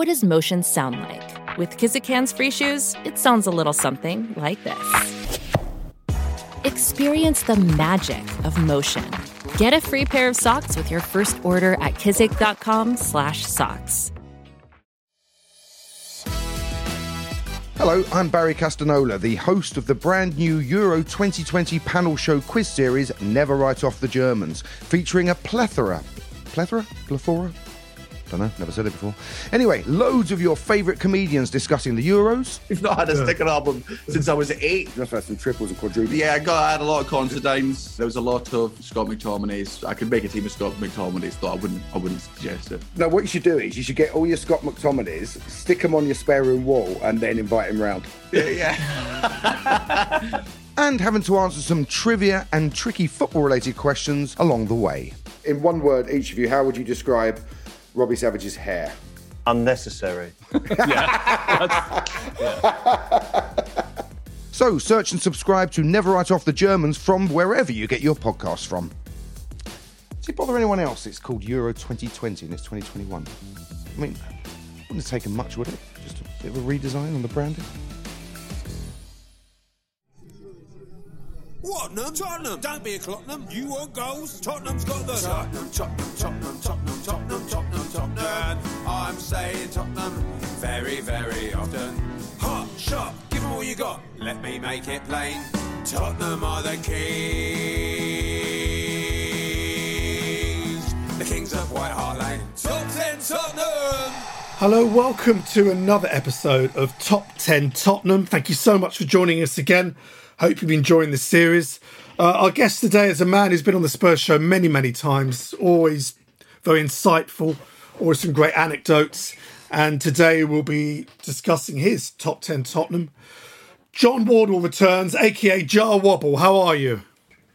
What does motion sound like? With Kizik hands free shoes, it sounds a little something like this. Experience the magic of motion. Get a free pair of socks with your first order at kizik.com/socks. Hello, I'm Barry Castanola, the host of the brand new Euro 2020 panel show quiz series Never Write Off the Germans, featuring a plethora. Plethora? Plethora? Don't know, never said it before. Anyway, loads of your favourite comedians discussing the Euros. We've not had a sticker album since I was eight. Just had some triples and quadruples. Yeah, I got I had a lot of Considines. There was a lot of Scott McTominays. I could make a team of Scott McTominays, though I wouldn't I wouldn't suggest it. No, what you should do is you should get all your Scott McTominays, stick them on your spare room wall, and then invite him round. Yeah, yeah. And having to answer some trivia and tricky football related questions along the way. In one word, each of you, how would you describe Robbie Savage's hair? Unnecessary. So search and subscribe to Never Write Off the Germans from wherever you get your podcasts from. Does it bother anyone else it's called Euro 2020 and it's 2021? I mean, wouldn't have taken much, would it? Just a bit of a redesign on the branding? What, Tottenham. Don't be a Clottenham. You want goals? Tottenham's got the... Tottenham, Tottenham, Tottenham, Tottenham, Tottenham, Tottenham, Tottenham. I'm saying Tottenham very, very often. Hot shot, give 'em all you got. Let me make it plain. Tottenham are the kings. The kings of White Hart Lane. Top 10 Tottenham! Hello, welcome to another episode of Top 10 Tottenham. Thank you so much for joining us again. Hope you've been enjoying this series. Uh, our guest today is a man who's been on the Spurs show many, many times, always very insightful, always some great anecdotes. And today we'll be discussing his Top 10 Tottenham. John Wardle returns, aka Jah Wobble. How are you?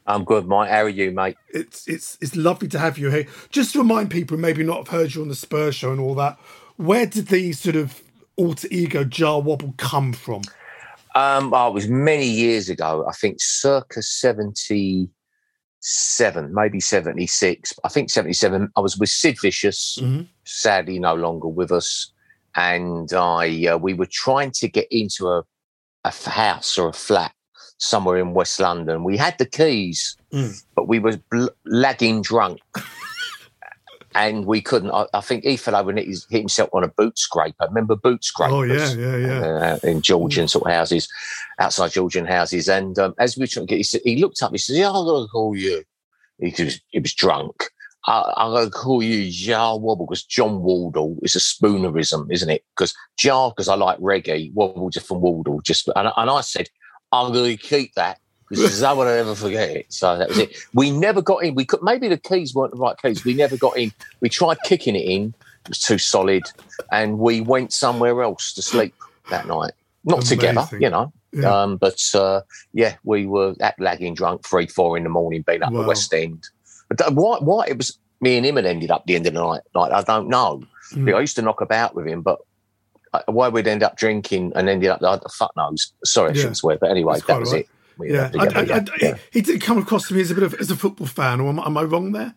I'm good, Mike. How are you, mate? It's it's it's lovely to have you here. Just to remind people who maybe not have heard you on the Spurs show and all that, where did the sort of alter ego Jah Wobble come from? Um, oh, it was many years ago. I think circa 77, maybe 76. I think 77. I was with Sid Vicious, sadly no longer with us. And I, uh, we were trying to get into a house or a flat somewhere in West London. We had the keys, but we were bl- lagging drunk. And we couldn't. I, I think he fell over and hit, hit himself on a boot scraper. Remember boot scrapers? Oh yeah, yeah, yeah. uh, in Georgian sort of houses, outside Georgian houses. And um, as we were trying to get, he, said, he looked up. He said, "Yeah, I'm going to call you." He was, he was drunk. I, I'm going to call you Jah Wobble because John Wardle is a spoonerism, isn't it? Because Jah, because I like reggae, Wobble just from Wardle. Just and, and I said, I'm going to keep that because I would ever forget it. So that was it. We never got in. We could maybe the keys weren't the right keys. We never got in. We tried kicking it in. It was too solid, and we went somewhere else to sleep that night. Not together, you know. Yeah. Um, but uh, yeah, we were at lagging drunk three, four in the morning, being up Wow. the West End. But th- why? Why it was me and him had ended up the end of the night? Like I don't know. Mm. I used to knock about with him, but uh, why we'd end up drinking and ended up, I, fuck knows. Sorry, I Yeah. shouldn't swear, but anyway, That's that was right. it. Yeah, I, I, yeah, yeah. he did come across to me as a bit of as a football fan, or am, am I wrong there?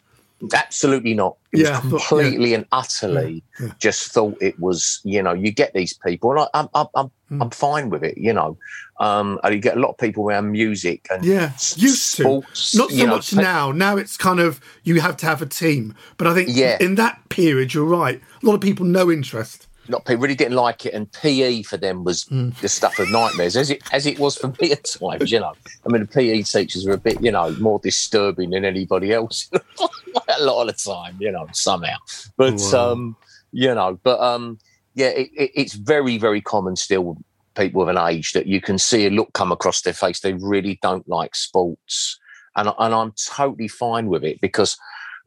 Absolutely not. It Yeah, was thought- completely and utterly Yeah, yeah. just thought it was, you know, you get these people, and I, I'm, I'm, I'm, Hmm. I'm fine with it, you know. Um, and you get a lot of people around music and Yeah, used to. sports, Not so know, much pe- now. Now it's kind of you have to have a team. But I think Yeah. in that period, you're right. A lot of people no interest. Not people really didn't like it, and PE for them was Hmm. the stuff of nightmares, as it as it was for me at times. You know, I mean, the PE teachers were a bit, you know, more disturbing than anybody else a lot of the time. You know, somehow, but Wow. um, you know, but um, yeah, it, it, it's very very common still. with People of an age that you can see a look come across their face. They really don't like sports, and and I'm totally fine with it because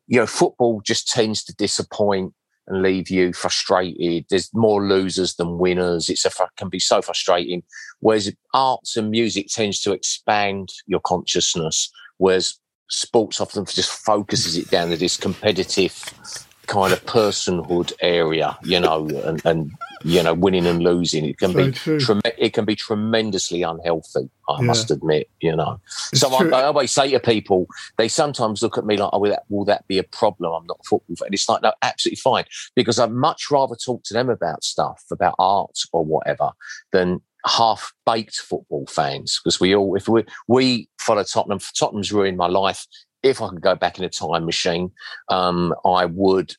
you know football just tends to disappoint and leave you frustrated. There's more losers than winners. It's a can be so frustrating. Whereas arts and music tends to expand your consciousness, whereas sports often just focuses it down to this competitive kind of personhood area, you know, and, and you know, winning and losing. It can So be true. it can be tremendously unhealthy. I Yeah. must admit, you know. It's so I. I always say to people, they sometimes look at me like, "Oh, will that, will that be a problem? I'm not a football fan." It's like, no, absolutely fine, because I'd much rather talk to them about stuff, about art or whatever, than half baked football fans. Because we all, if we we follow Tottenham, Tottenham's ruined my life. If I could go back in a time machine, um, I would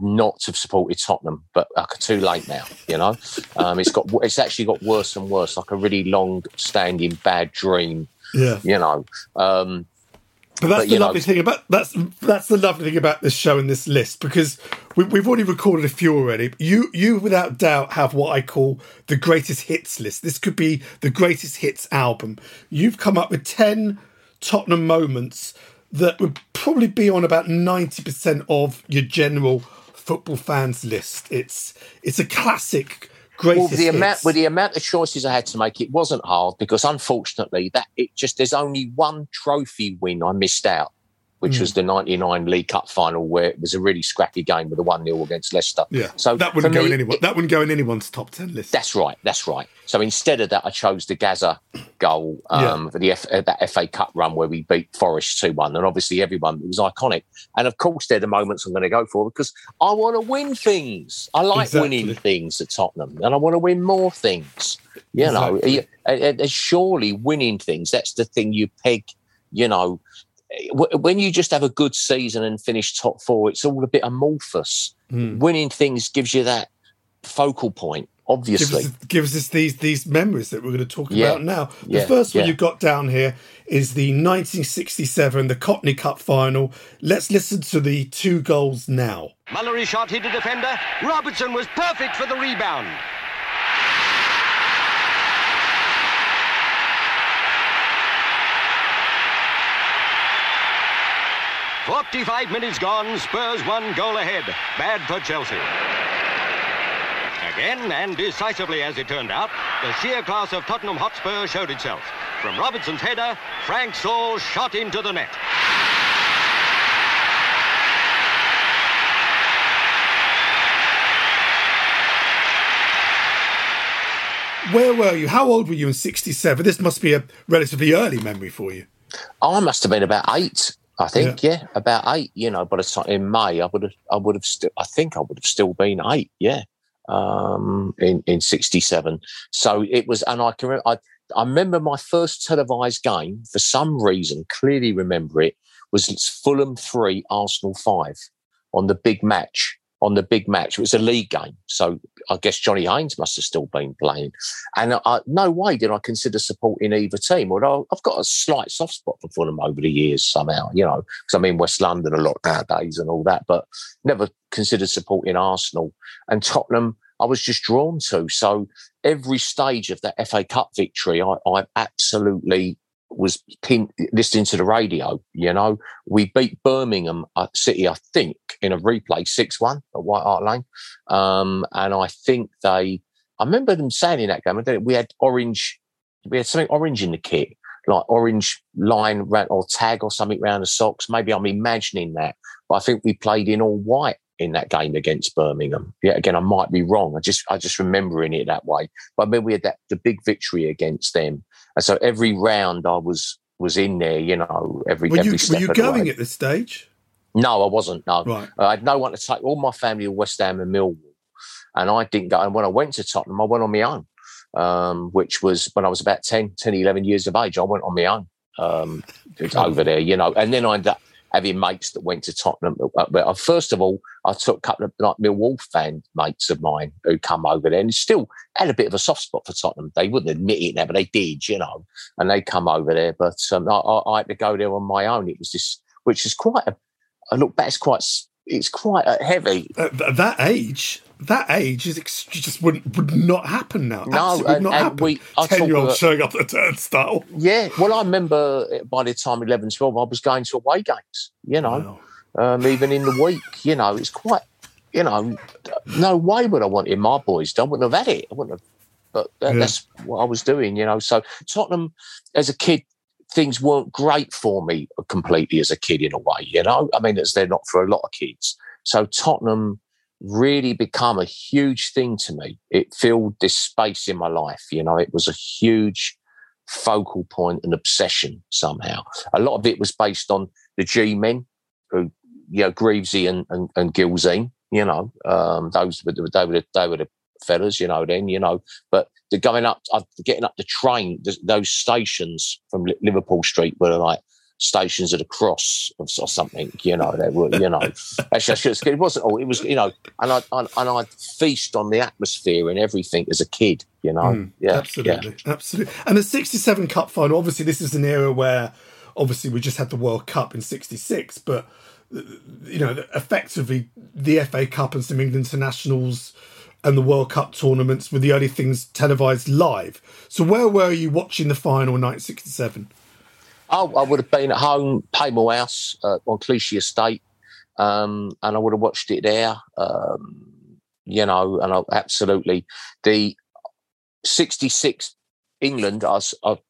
not to have supported Tottenham, but uh, too late now. You know, um, it's got it's actually got worse and worse, like a really long-standing bad dream. Yeah. You know, um, But that's But, the you know- lovely thing about that's that's the lovely thing about this show and this list because we, we've already recorded a few already. You you without doubt have what I call the greatest hits list. This could be the greatest hits album. You've come up with ten Tottenham moments that would probably be on about ninety percent of your general football fans list. It's it's a classic. well, the amount with the amount of choices I had to make, it wasn't hard because unfortunately, that it just there's only one trophy win I missed out, which Mm. was the '99 League Cup final, where it was a really scrappy game with a one 0 against Leicester. yeah, So that wouldn't go in anyone. it- that wouldn't go in anyone's top ten list. That's right. That's right. So instead of that, I chose the Gaza goal um, for the F- uh, that FA Cup run where we beat Forest two one, and obviously everyone it was iconic. And of course, they're the moments I'm going to go for because I want to win things. I like Exactly. winning things at Tottenham, and I want to win more things. You know, Exactly. and surely winning things. That's the thing you peg. You know. W- When you just have a good season and finish top four, it's all a bit amorphous. Mm. Winning things gives you that focal point, gives obviously. us, gives us these these memories that we're going to talk Yeah. about now. The Yeah, first one yeah. you've got down here is the 1967, the Cockney Cup final. Let's listen to the two goals now. Mullery shot hit a defender. Robertson was perfect for the rebound. Forty-five minutes gone. Spurs one goal ahead. Bad for Chelsea. Again and decisively as it turned out, the sheer class of Tottenham Hotspur showed itself. From Robertson's header, Frank Saul shot into the net. Where were you? How old were you in 67? This must be a relatively early memory for you. I must have been about eight. I think, yeah, about eight. You know, by the time in May, I would have, I would have still, I think I would have still been eight. Yeah, um, in in '67. So it was, and I can, re- I, I remember my first televised game for some reason. Clearly remember it was Fulham three, Arsenal five on the big match. On the big match, it was a league game, so I guess Johnny Haynes must have still been playing. And I, no way did I consider supporting either team. Although I've got a slight soft spot for Fulham over the years somehow, you know, because I'm in West London a lot nowadays and all that, but never considered supporting Arsenal. And Tottenham, I was just drawn to. So every stage of that FA Cup victory, I, I absolutely was listening to the radio. You know, we beat Birmingham uh, City, I think, in a replay 6 1 at White Hart Lane. Um, and I think they, I remember them saying in that game, we had orange, we had something orange in the kit, like orange line or tag or something around the socks. Maybe I'm imagining that, but I think we played in all white in that game against Birmingham. Yeah, again, I might be wrong. I just, I just remembering it that way. But I mean, we had that the big victory against them, and so every round I was was in there. You know, every Were every you, were step you of the going at this stage? No, I wasn't. No, Right. I had no one to take. All my family were West Ham and Millwall, and I didn't go. And when I went to Tottenham, I went on my own, um, which was when I was about 10, 10, 11 years of age. I went on my own um, over there, you know. And then I ended up having mates that went to Tottenham. But uh, first of all, I took a couple of like Millwall fan mates of mine who come over there and still had a bit of a soft spot for Tottenham. They wouldn't admit it now, but they did, you know. And they come over there, but um, I, I, I had to go there on my own. It was this, which is quite a. I look back, it's quite. It's quite heavy. At that age, that age is ex- just wouldn't would not happen now. No, Absolutely and- not and happen. we- I Ten year old showing up at the turnstile. Yeah, well, I remember by the time 11, 12, I was going to away games, you know, um, even in the week, you know, it's quite, you know, no way would I want in my boys. don't wouldn't have had it. I wouldn't have. But that, Yeah. that's what I was doing, you know. So Tottenham, as a kid, things weren't great for me completely as a kid in a way, you know. I mean, it's they're not for a lot of kids. So Tottenham really become a huge thing to me. It filled this space in my life, you know. It was a huge focal point and obsession somehow. A lot of it was based on the G men, who you know, Greavesy and, and, and Gilzean, you know, um, those were the, they were the, they were the fellas, you know, then, you know, but the going up, uh, getting up the train, th- those stations from Liverpool Street were like stations at the cross or, or something, you know, they were, you know, actually, I should, it wasn't all, it was, you know, and I, and, and I'd feast on the atmosphere and everything as a kid, you know, Mm, yeah, absolutely, absolutely. And the '67 Cup final. Obviously, this is an era where, obviously, we just had the World Cup in '66, but you know, effectively, the FA Cup and some England internationals and the World Cup tournaments were the only things televised live. So, where were you watching the final in 1967? Oh, I would have been at home, Paymore House uh, on Clichy Estate, um, and I would have watched it there. Um, you know, and I, absolutely the '66 England—I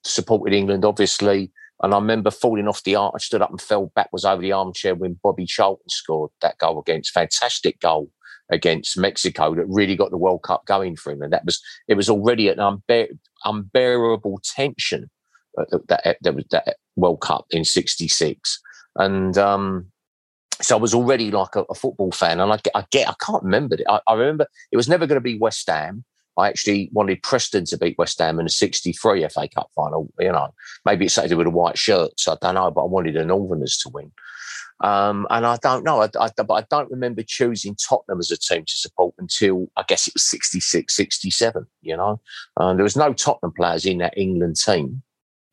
supported England, obviously, and I remember falling off the arm. I stood up and fell backwards over the armchair when Bobby Charlton scored that goal against fantastic goal against Mexico that really got the World Cup going for him, and that was it was already an unbear, unbearable tension uh, that, that, that was that World Cup in '66, and um, so I was already like a, a football fan, and I I get, I can't remember it. I, I remember it was never going to be West Ham. I actually wanted Preston to beat West Ham in the '63 FA Cup final. You know, maybe it's something to do with the white shirts. I don't know, but I wanted the Northerners to win. Um, and I don't know, I, I, but I don't remember choosing Tottenham as a team to support until I guess it was 66, 67, you know. Um, there was no Tottenham players in that England team,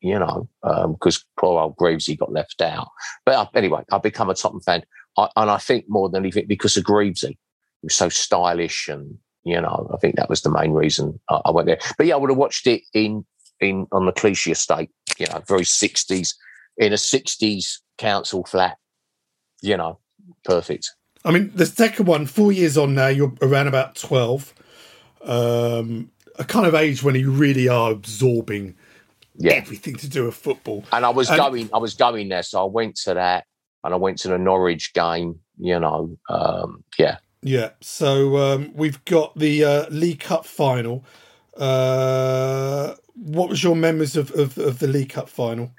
you know, because poor old Greavesy got left out. But uh, anyway, I've become a Tottenham fan. I, and I think more than anything because of Greavesy. He was so stylish and, you know, I think that was the main reason I, I went there. But yeah, I would have watched it in, in on the Clichy estate, you know, very 60s, in a 60s council flat you know, perfect. I mean, the second one, four years on now, you're around about 12. Um, a kind of age when you really are absorbing Yeah. everything to do with football. And I was And- going, I was going there, so I went to that, and I went to the Norwich game. You know, um, yeah. Yeah. So um, we've got the uh, League Cup final. Uh, what was your memories of, of, of the League Cup final?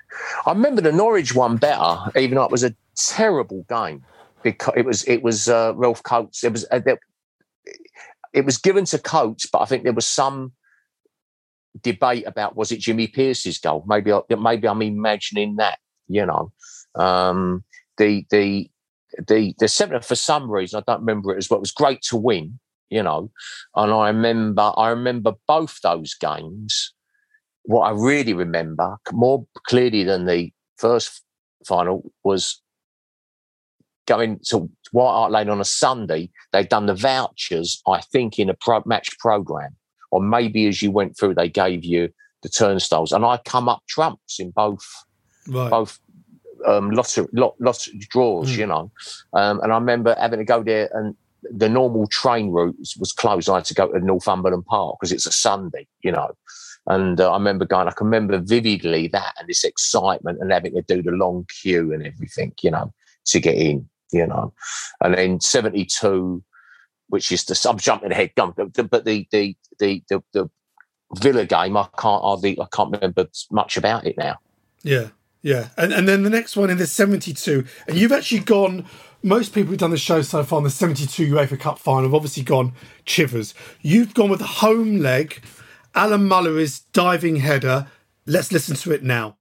I remember the Norwich one better, even though it was a terrible game because it was it was uh, Ralph Coates. It was uh, it was given to Coates, but I think there was some debate about was it Jimmy Pearce's goal? Maybe I, maybe I'm imagining that. You know, um, the the the the seventh for some reason I don't remember it as well. It was great to win, you know, and I remember I remember both those games. What I really remember more clearly than the first final was going to White Hart Lane on a Sunday. They'd done the vouchers, I think, in a pro- match program, or maybe as you went through, they gave you the turnstiles, and I come up trumps in both Right. both um, lottery, lot, draws, Mm. you know. Um, and I remember having to go there, and the normal train route was- was closed. I had to go to Northumberland Park because it's a Sunday, you know. And uh, I remember going, I can remember vividly that and this excitement and having to do the long queue and everything, you know, to get in, you know. And then 72, which is the, I'm jumping ahead, gum- but the, but the, the, the, the, the Villa game, I can't hardly, I can't remember much about it now. Yeah, yeah. And and then the next one in the 72, and you've actually gone, most people who've done the show so far in the 72 UEFA Cup final have obviously gone Chivers. You've gone with the home leg, Alan Mullery's diving header. Let's listen to it now.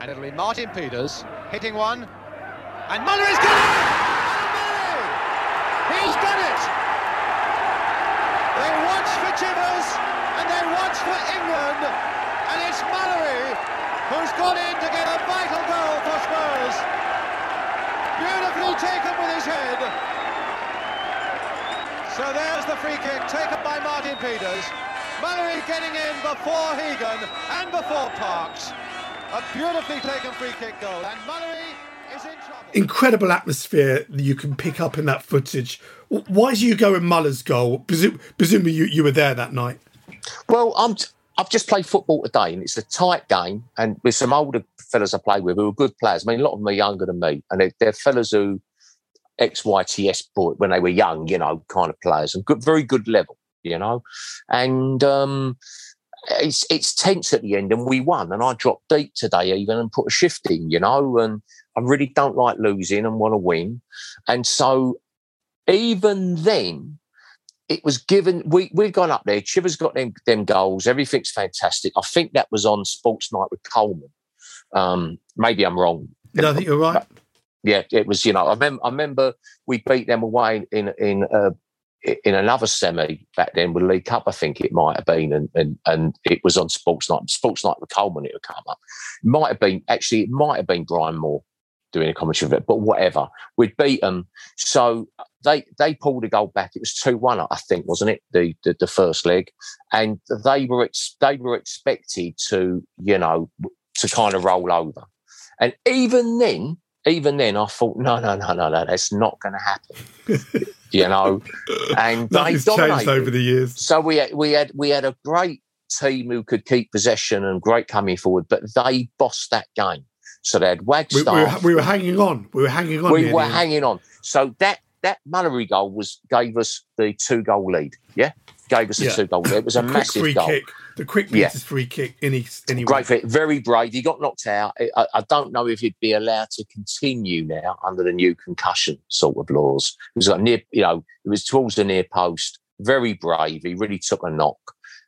And it'll be Martin Peters hitting one. And Mullery's got it! Alan Mullery! He's done it! They watch for And they watch for England. And it's Mullery who's gone in to get a vital goal for Spurs. Beautifully taken with his head. So there's the free kick taken by Martin Peters. Mullery getting in before Hegan and before Parkes. A beautifully taken free kick goal. And Mullery incredible atmosphere that you can pick up in that footage. Why do you go with Muller's goal? Presum- presumably you, you were there that night. Well, I'm. T- I've just played football today, and it's a tight game. And with some older fellas I play with who are good players. I mean, a lot of them are younger than me, and they're, they're fellas who ex-YTS boy when they were young, you know, kind of players, and good, very good level, you know. And um, it's it's tense at the end, and we won. And I dropped deep today, even, and put a shift in, you know. And I really don't like losing and want to win. And so, even then, it was given. We we've gone up there. Chivers got them them goals. Everything's fantastic. I think that was on Sports Night with Coleman. Um, maybe I'm wrong. No, I think you're right. Yeah, it was. You know, I remember. I remember we beat them away in in uh, in another semi back then with League Cup. I think it might have been, and and and it was on Sports Night. Sports Night with Coleman. It would come up. Might have been actually. It might have been Brian Moore doing a commentary of it, but whatever. We'd beat them. So uh, they they pulled a goal back. It was two one, I think, wasn't it? The, the the first leg, and they were ex- they were expected to you know to kind of roll over, and even then, even then, I thought, no, no, no, no, no, that's not going to happen. you know, and they Nothing's changed over the years. So we had, we had we had a great team who could keep possession and great coming forward, but they bossed that game. So they had We, Wagstaff. we, were, we were hanging on. We were hanging on. We were end. hanging on. So that that Mullery goal was gave us the two goal lead. Yeah, gave us a Yeah. two goal lead. It was a The massive free goal. kick. The quick Yeah. Free kick. Any any Great fit, very brave. He got knocked out. I- I, I don't know if he'd be allowed to continue now under the new concussion sort of laws. It was like near, you know, it was towards the near post. Very brave. He really took a knock,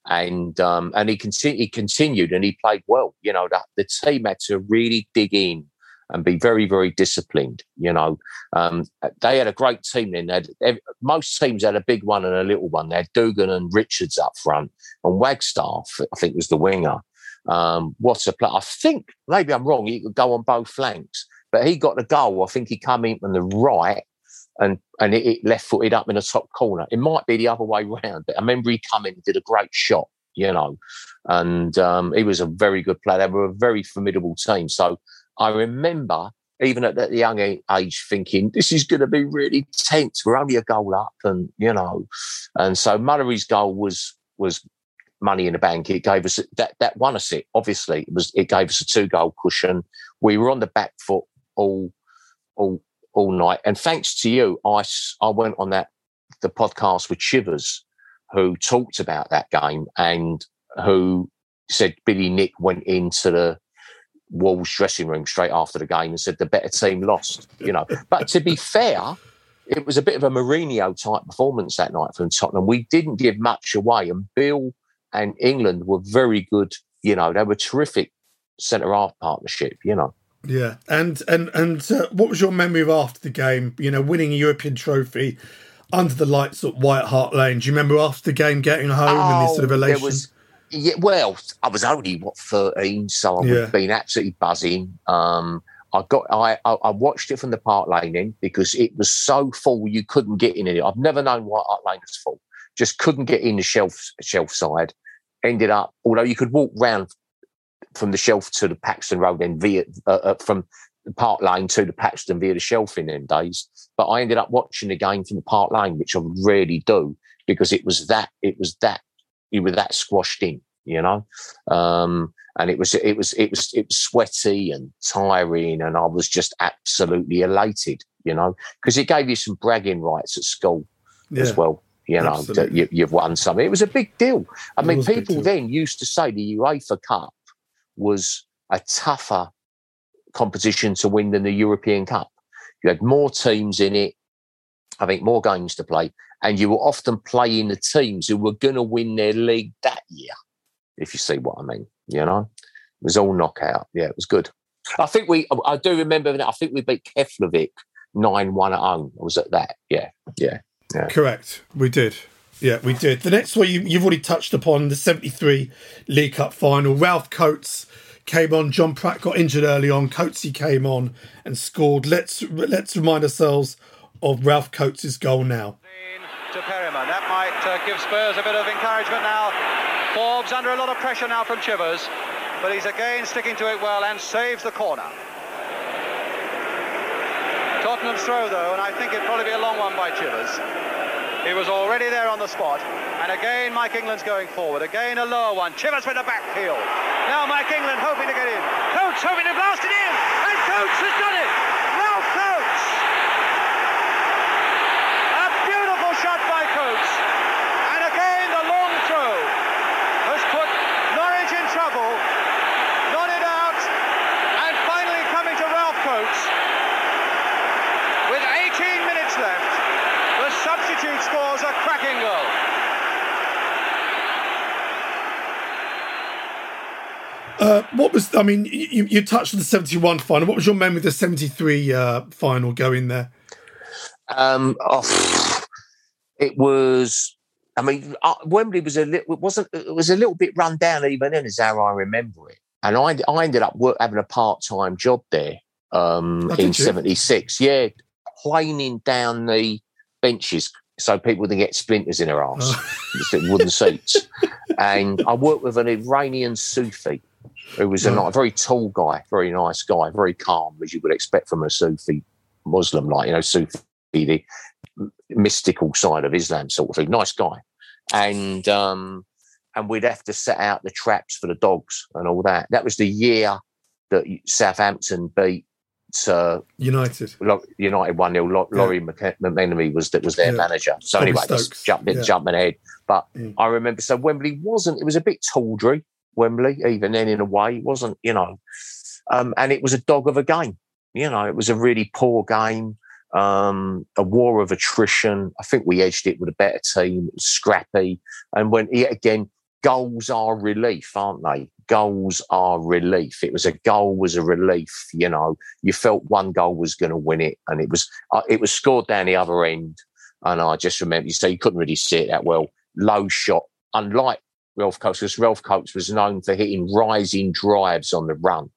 and um, and he continued. He continued, and he played well. You know, the, the team had to really dig in and be very, very disciplined. You know, um, they had a great team then. They had, most teams had a big one and a little one. They had Dougan and Richards up front, and Wagstaff, I think, was the winger. Um, what a play! I think maybe I'm wrong. He could go on both flanks, but he got the goal. I think he come in from the right and and it, it left footed up in the top corner. It might be the other way round, but I remember he come in and did a great shot. You know, and um, he was a very good player. They were a very formidable team. So I remember even at that young age thinking this is going to be really tense. We're only a goal up, and you know, and so Mullery's goal was was money in the bank. It gave us that that won us it. Obviously, it was it gave us a two goal cushion. We were on the back foot all all all night, and thanks to you, I, I went on that the podcast with Chivers, who talked about that game and who said Billy Nick went into the Wolves dressing room straight after the game and said the better team lost. You know, but to be fair, it was a bit of a Mourinho type performance that night from Tottenham. We didn't give much away, and Bill and England were very good. You know, they were terrific centre half partnership. You know. Yeah, and and and uh, what was your memory of after the game? You know, winning a European trophy under the lights at White Hart Lane. Do you remember after the game getting home and this sort of Oh, elation? was- yeah, well, I was only what thirteen, so I would Yeah. have been absolutely buzzing. Um, I got, I, I, I watched it from the Park Lane in because it was so full you couldn't get in it. I've never known White Hart Lane was full. Just couldn't get in the shelf shelf side. Ended up, although you could walk round from the shelf to the Paxton Road and via uh, uh, from the Park Lane to the Paxton via the shelf in them days. But I ended up watching the game from the Park Lane, which I rarely do because it was that it was that you were that squashed in, you know. Um, and it was it was it was it was sweaty and tiring, and I was just absolutely elated, you know, because it gave you some bragging rights at school as well. You know, that you, you've won something. It was a big deal. I It mean, was a big people then used to say the UEFA Cup was a tougher competition to win than the European Cup. You had more teams in it, I think more games to play, and you were often playing the teams who were going to win their league that year, if you see what I mean. You know, it was all knockout. Yeah, it was good. I think we, I do remember that. I think we beat Keflavik 9 1 at home. I was at that. Yeah, yeah, yeah. Correct. We did. Yeah, we did. The next one you, you've already touched upon the 73 League Cup final. Ralph Coates came on. John Pratt got injured early on. Coatesy came on and scored. Let's let's remind ourselves of Ralph Coates' goal now. to Perryman. That might uh, give Spurs a bit of encouragement now. Forbes under a lot of pressure now from Chivers, but he's again sticking to it well and saves the corner. Tottenham's throw, though, and I think it'd probably be a long one by Chivers. He was already there on the spot. And again, Mike England's going forward. Again, a lower one. Chivers with the backfield. Now Mike England hoping to get in. Coates hoping to blast it in. And Coates has done it. Ralph Coates. A beautiful shot by Coates. And again, the long throw has put Norwich in trouble. Nodded out. And finally coming to Ralph Coates. With 18 minutes left, the substitute scores a cracking goal. Uh, what was? I mean, you, you touched on the seventy-one final. What was your memory of the seventy-three uh, final going there? Um, oh, it was. I mean, uh, Wembley was a little. It wasn't. It was a little bit run down even then, is how I remember it. And I, I ended up work, having a part-time job there um, Oh, in '76. Yeah, planing down the benches so people didn't get splinters in their arse. Oh. Wooden seats. and I worked with an Iranian Sufi who was a, ni- very tall guy, very nice guy, very calm, as you would expect from a Sufi Muslim, like, you know, Sufi, the mystical side of Islam sort of thing. Nice guy. And, um, and we'd have to set out the traps for the dogs and all that. That was the year that Southampton beat uh, United. United one 0 Lawrie Yeah. McMenemy was that was their Yeah. manager. So anyway, Stokes. just jumping Yeah. jumping ahead. But Mm. I remember so Wembley wasn't. It was a bit tawdry. Wembley, even then in a way, it wasn't. You know, um, and it was a dog of a game. You know, it was a really poor game. Um, a war of attrition. I think we edged it with a better team. It was scrappy, and when yet again, goals are relief, aren't they? Goals are relief. It was a goal was a relief. You know, you felt one goal was going to win it, and it was uh, it was scored down the other end. And I just remember you say you couldn't really see it that well. Low shot, unlike Ralph Coates, because Ralph Coates was known for hitting rising drives on the run.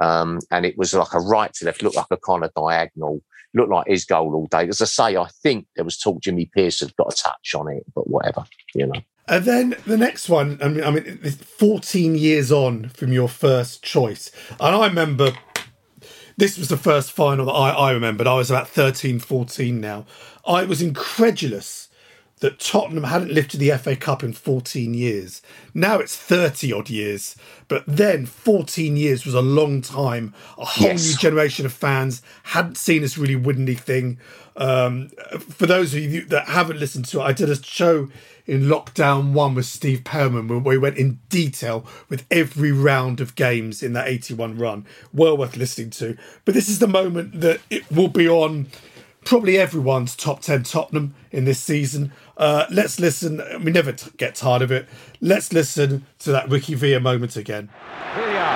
Um, and it was like a right to left, looked like a kind of diagonal, looked like his goal all day. As I say, I think there was talk Jimmy Pearce had got a touch on it, but whatever, you know. And then the next one, I mean, I mean, 14 years on from your first choice. And I remember this was the first final that I, I remembered. I was about 13, 14 now. I was incredulous that Tottenham hadn't lifted the FA Cup in 14 years. Now it's 30 odd years, but then 14 years was a long time. A whole Yes. new generation of fans hadn't seen us really win anything. Um, for those of you that haven't listened to it, I did a show in lockdown one with Steve Perryman where we went in detail with every round of games in that 81 run. Well worth listening to. But this is the moment that it will be on probably everyone's top 10 Tottenham in this season. Uh, let's listen. We never t- get tired of it. Let's listen to that Ricky Villa moment again. Villa.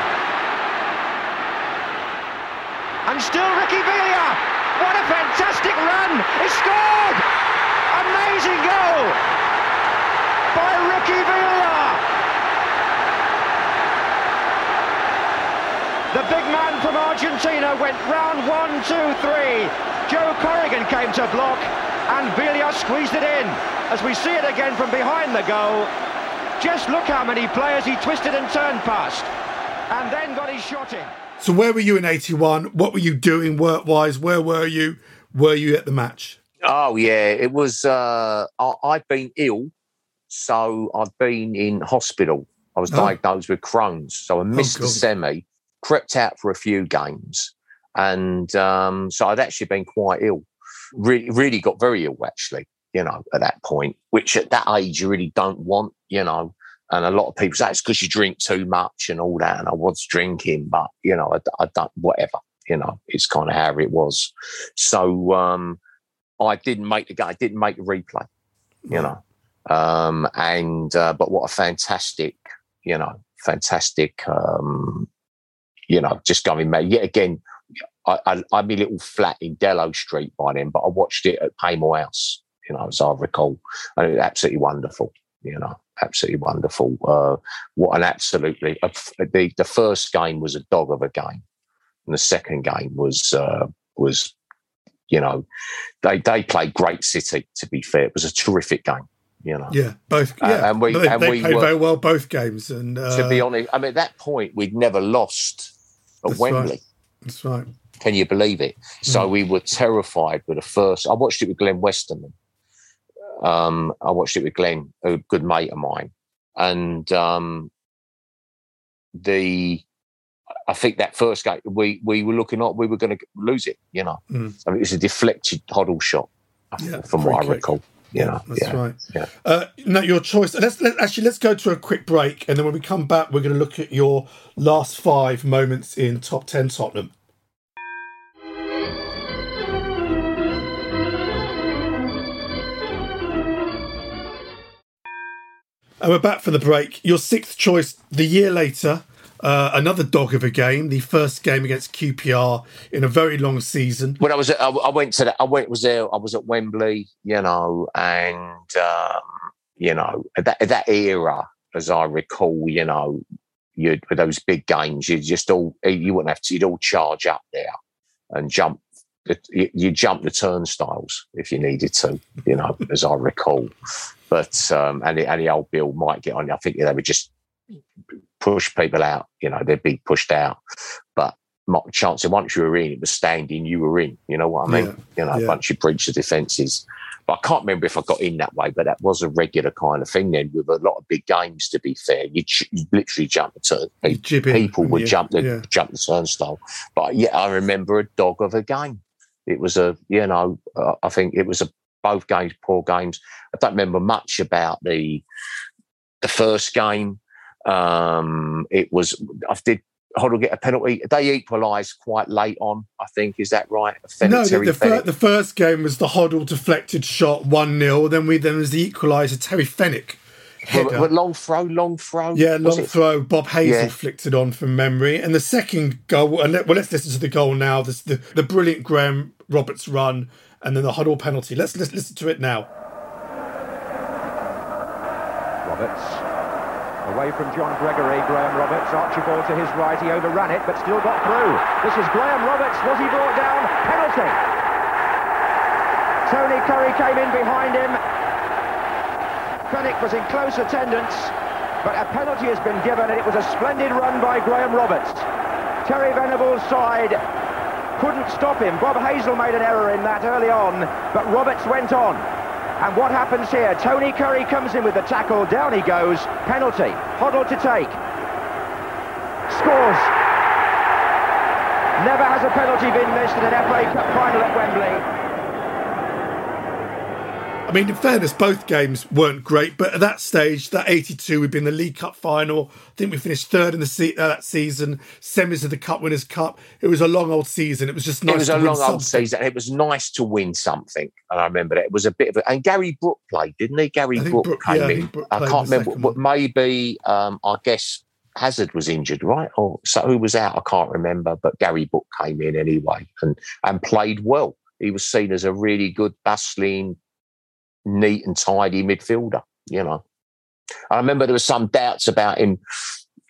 And still Ricky Villa. What a fantastic run. He scored. Amazing goal by Ricky Villa. The big man from Argentina went round one, two, three. Joe Corrigan came to block and Villa squeezed it in. As we see it again from behind the goal. Just look how many players he twisted and turned past. And then got his shot in. So, where were you in 81? What were you doing work wise? Where were you? Were you at the match? Oh yeah, it was. Uh, I, I'd been ill, so I'd been in hospital. I was Oh. diagnosed with Crohn's, so I missed the semi. Crept out for a few games, and um, so I'd actually been quite ill. Really, really got very ill actually. You know, at that point, which at that age you really don't want. You know, and a lot of people say it's because you drink too much and all that. And I was drinking, but you know, I, I don't. Whatever. You know, it's kind of how it was. So. um I didn't make the. I didn't make the replay, you know. Um, and uh, but what a fantastic, you know, fantastic, um, you know, just going mad. Yet again, I, I, I'm a little flat in Dello Street by then, but I watched it at Paymore House, you know, as I recall, and it was absolutely wonderful. You know, absolutely wonderful. Uh, what an absolutely uh, the the first game was a dog of a game, and the second game was uh, was you know, they they played great City. To be fair, it was a terrific game. You know, Yeah, both. Uh, Yeah, and we- they, and they we played were- very well both games. And uh, to be honest, I mean, at that point we'd never lost at Wembley. right. that's right. Can you believe it? So Mm. we were terrified with the first. I watched it with Glenn Westerman. Um, I watched it with Glenn, a good mate of mine, and um, the. I think that first game we we were looking at we were going to lose it. You know, Mm. I mean, it was a deflected Hoddle shot, Yeah, from what I recall. You know, That's yeah, right. yeah. Uh, no, your choice. Let's let, actually let's go to a quick break, and then when we come back, we're going to look at your last five moments in top ten Tottenham. And we're back for the break. Your sixth choice, the year later, uh, another dog of a game, the first game against QPR in a very long season. when I was at, I, went to that, I went, was there, I was at Wembley, you know, and, um, you know, that, that era, as I recall, you know, you with those big games, you just all, you wouldn't have to, you'd all charge up there and jump, you, you jump the turnstiles if you needed to, you know, as I recall. But, um, and the, and the old Bill might get on, I think they would just push people out, you know, they'd be pushed out. But my chance of once you were in, it was standing, you were in. You know what I mean? Yeah, You know, yeah. once you breach the defences. But I can't remember if I got in that way, but that was a regular kind of thing then with a lot of big games, to be fair. You, you literally jump the turn. jib People would yeah, jump the yeah. jump the turnstile. But yeah, I remember a dog of a game. It was a, you know, uh, I think it was a both games, poor games. I don't remember much about the the first game. Um, it was I did Hoddle get a penalty. They equalised quite late on. I think is that right? No, the, the, fir- the first game was the Hoddle deflected shot, 1 0. Then we then was the equaliser, Terry Fenwick. But- Header. but long throw, long throw. Yeah, long it? throw. Bob Hazell Yeah. flicked it on from memory. And the second goal, and let, well, let's listen to the goal now. This, the, the brilliant Graham Roberts run, and then the Hoddle penalty. Let's, let's listen to it now. Roberts. Away from John Gregory, Graham Roberts. Archibald to his right, he overran it, but still got through. This is Graham Roberts. Was he brought down? Penalty. Tony Currie came in behind him. Fenwick was in close attendance, but a penalty has been given, and it was a splendid run by Graham Roberts. Terry Venables' side couldn't stop him. Bob Hazell made an error in that early on, but Roberts went on. And what happens here? Tony Currie comes in with the tackle, down he goes, penalty, Hoddle to take. Scores. Never has a penalty been missed in an FA Cup final at Wembley. I mean, in fairness, both games weren't great, but at that stage, that 82, we'd been in the League Cup final. I think we finished third in the se- uh, that season, semis of the Cup Winners' Cup. It was a long old season. It was just nice it was to a win long old something. season. It was nice to win something, and I remember that it was a bit of a. And Garry Brooke played, didn't he? Garry Brooke Brook- came yeah, I in. Brook I can't remember. But maybe um, I guess Hazard was injured, right? Or so who was out? I can't remember. But Garry Brooke came in anyway and and played well. He was seen as a really good, bustling, neat and tidy midfielder. You know, I remember there was some doubts about him.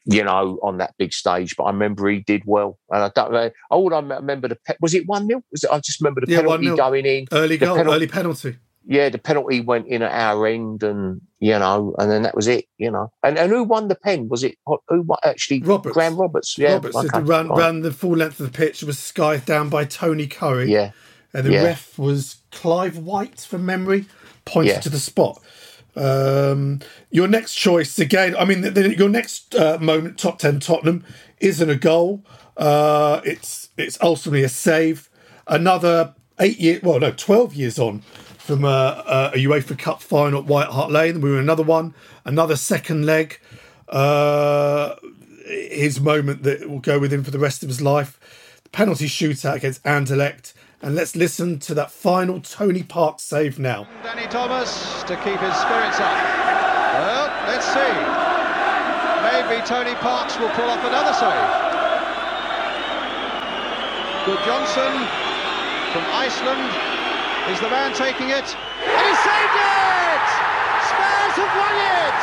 You know, on that big stage, but I remember he did well, and I don't know. All I remember the pe- was it one 0 Was it? I just remember the Yeah, penalty 1-0. going in. Early goal, penalty- early penalty. yeah, the penalty went in at our end, and you know, and then that was it. You know, and and who won the pen? Was it who won, actually? Roberts. Graham Roberts. Yeah, Roberts okay, ran, right. ran the full length of the pitch. It was skived down by Tony Currie. Yeah, And the Yeah. ref was Clive White from memory, pointed to the spot. Um, your next choice again. I mean, the, the, your next uh, moment, top ten Tottenham, isn't a goal. Uh, it's it's ultimately a save. Another eight year, well, no, twelve years on from a, a UEFA Cup final at White Hart Lane. We were another one, another second leg. Uh, his moment that will go with him for the rest of his life. The penalty shootout against Anderlecht. And let's listen to that final Tony Park save now. Danny Thomas to keep his spirits up. Well, let's see. Maybe Tony Parks will pull off another save. Gudjohnsen from Iceland is the man taking it. And he saved it! Spurs have won it!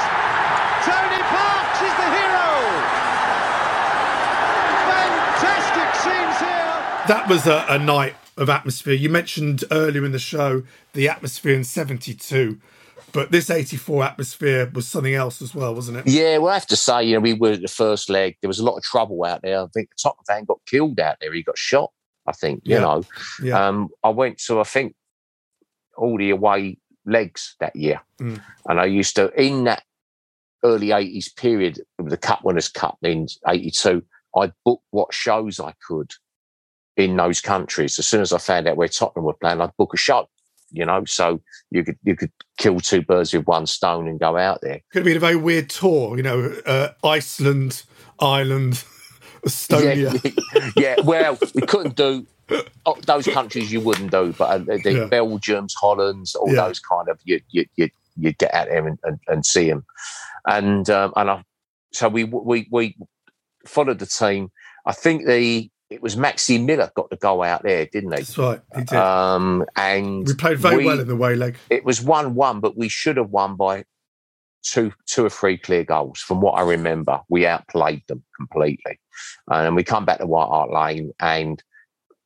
Tony Parks is the hero! Fantastic scenes here! That was a, a night of atmosphere. You mentioned earlier in the show the atmosphere in 72, but this 84 atmosphere was something else as well, wasn't it? Yeah, well, I have to say, you know, we were at the first leg. There was a lot of trouble out there. I think the Tottenham fan got killed out there. He got shot. I think you Yeah. know. Yeah. Um, I went to I think all the away legs that year, Mm. and I used to in that early eighties period of the Cup Winners' Cup in eighty two. I booked what shows I could in those countries. As soon as I found out where Tottenham were playing, I'd book a show. You know, so you could you could kill two birds with one stone and go out there. Could have been a very weird tour, you know, uh, Iceland, Ireland, Estonia. Yeah, yeah, well, we couldn't do oh, those countries you wouldn't do, but uh, the, the Yeah. Belgiums, Hollands, all Yeah. those kind of you you you you get out there and, and, and see them, and um, and I, so we we we followed the team. I think the it was Maxi Miller got the goal out there, didn't he? That's right. He did. Um, and we played very we- well in the way leg. it was one one, but we should have won by two two or three clear goals. From what I remember, we outplayed them completely, and we come back to White Hart Lane, and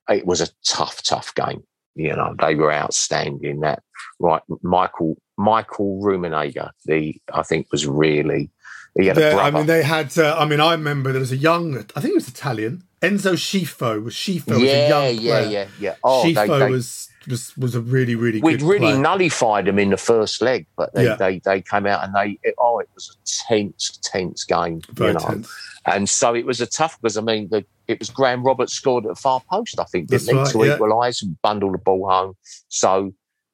it was a tough, tough game. You know, they were outstanding. That right, Michael Michael Rummenigge, the I think was really he had a I mean, they had. Uh, I mean, I remember there was a young. I think it was Italian. Enzo Scifo was Scifo was a yeah, young yeah, player. yeah, yeah. Oh, they- Scifo they- was was was a really really good player. We'd really player. nullified them in the first leg, but they, Yeah. they, they came out and they it, oh it was a tense tense game, Very you know. tense. And so it was a tough because I mean the, it was Graham Roberts scored at the far post I think didn't right, to yeah. equalise and bundle the ball home. So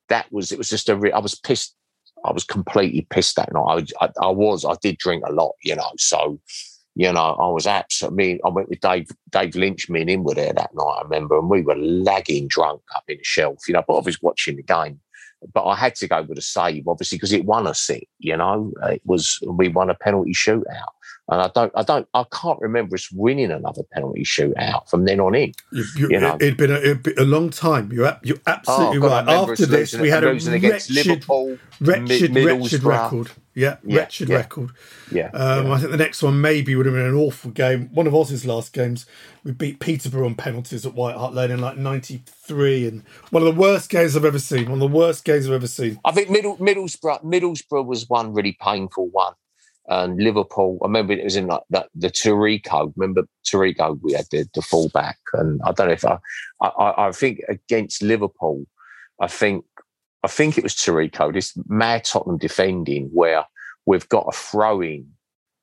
that was it was just a re- I was pissed. I was completely pissed that night. I, I, I was I did drink a lot, you know. So you know I was absolutely. I went with Dave Dave Lynch. Me and him were there that night. I remember, and we were lagging drunk up in the shelf, you know. But I was watching the game but I had to go with a save, obviously, because it won us it. You know, it was we won a penalty shootout, and I don't, I don't, I can't remember us winning another penalty shootout from then on in. You, you, You know. it, it'd been a, it'd been a long time. You're you're oh, absolutely Oh, right. After this, we had a wretched, Liverpool, wretched, wretched record. Yeah, Yeah, wretched yeah. record. Yeah, Um, I think the next one maybe would have been an awful game. One of Oz's last games, we beat Peterborough on penalties at White Hart Lane in like '93, and one of the worst games I've ever seen. One of the worst games I've ever seen. I think Middle, Middlesbrough, Middlesbrough was one really painful one. And Liverpool, I remember it was in like that the Taricco. Remember Taricco? We had the, the fullback, and I don't know if I, I, I think against Liverpool, I think, I think it was Taricco. This mad Tottenham defending where we've got a throw in,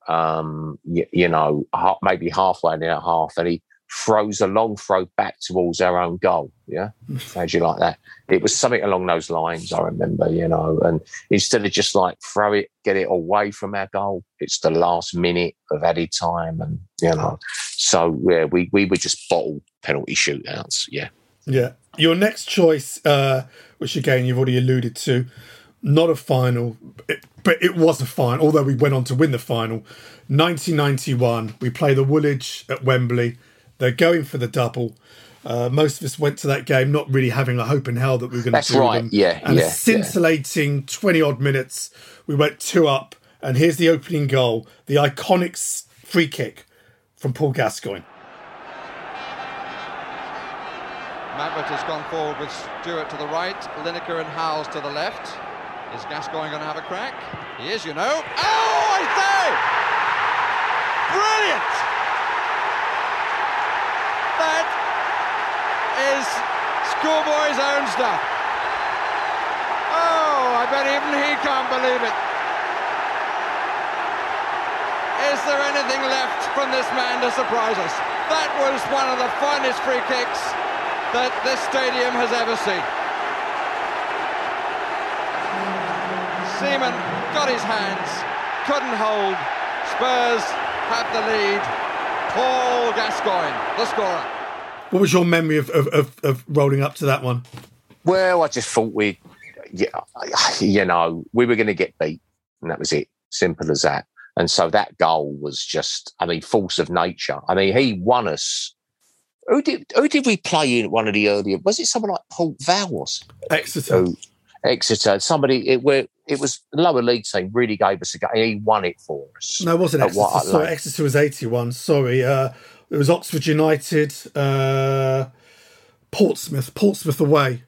um, you, you know, maybe halfway in half, and he throws a long throw back towards our own goal. Yeah, how'd you like that? It was something along those lines. I remember, you know, and instead of just like throw it, get it away from our goal, it's the last minute of added time, and you know, so yeah, we we would just bottle penalty shootouts. Yeah. Yeah. Your next choice, uh, which again you've already alluded to, not a final, it, but it was a final, although we went on to win the final. 1991, we play the Woolwich at Wembley. They're going for the double. Uh, most of us went to that game not really having a hope in hell that we were going to That's do right, them. yeah, And yeah, a scintillating 20 odd minutes, we went two up. And here's the opening goal the iconic free kick from Paul Gascoigne. Mabbutt has gone forward with Stewart to the right, Lineker and Howells to the left. Is Gascoigne going to have a crack? He is, you know. Oh, I say! Brilliant! That is schoolboy's own stuff. Oh, I bet even he can't believe it. Is there anything left from this man to surprise us? That was one of the finest free kicks that this stadium has ever seen. Seaman got his hands, couldn't hold. Spurs have the lead. Paul Gascoigne, the scorer. What was your memory of, of, of, of rolling up to that one? Well, I just thought we, yeah, you know, we were going to get beat, and that was it. Simple as that. And so that goal was just, I mean, force of nature. I mean, he won us. Who did who did we play in one of the earlier? Was it someone like Port Vales? Exeter. Who, Exeter. Somebody. It were. It was lower league team. Really gave us a go. He won it for us. No, it wasn't Exeter. White Sorry, Lane. Exeter was 81. Sorry. Uh, it was Oxford United, uh, Portsmouth, Portsmouth away.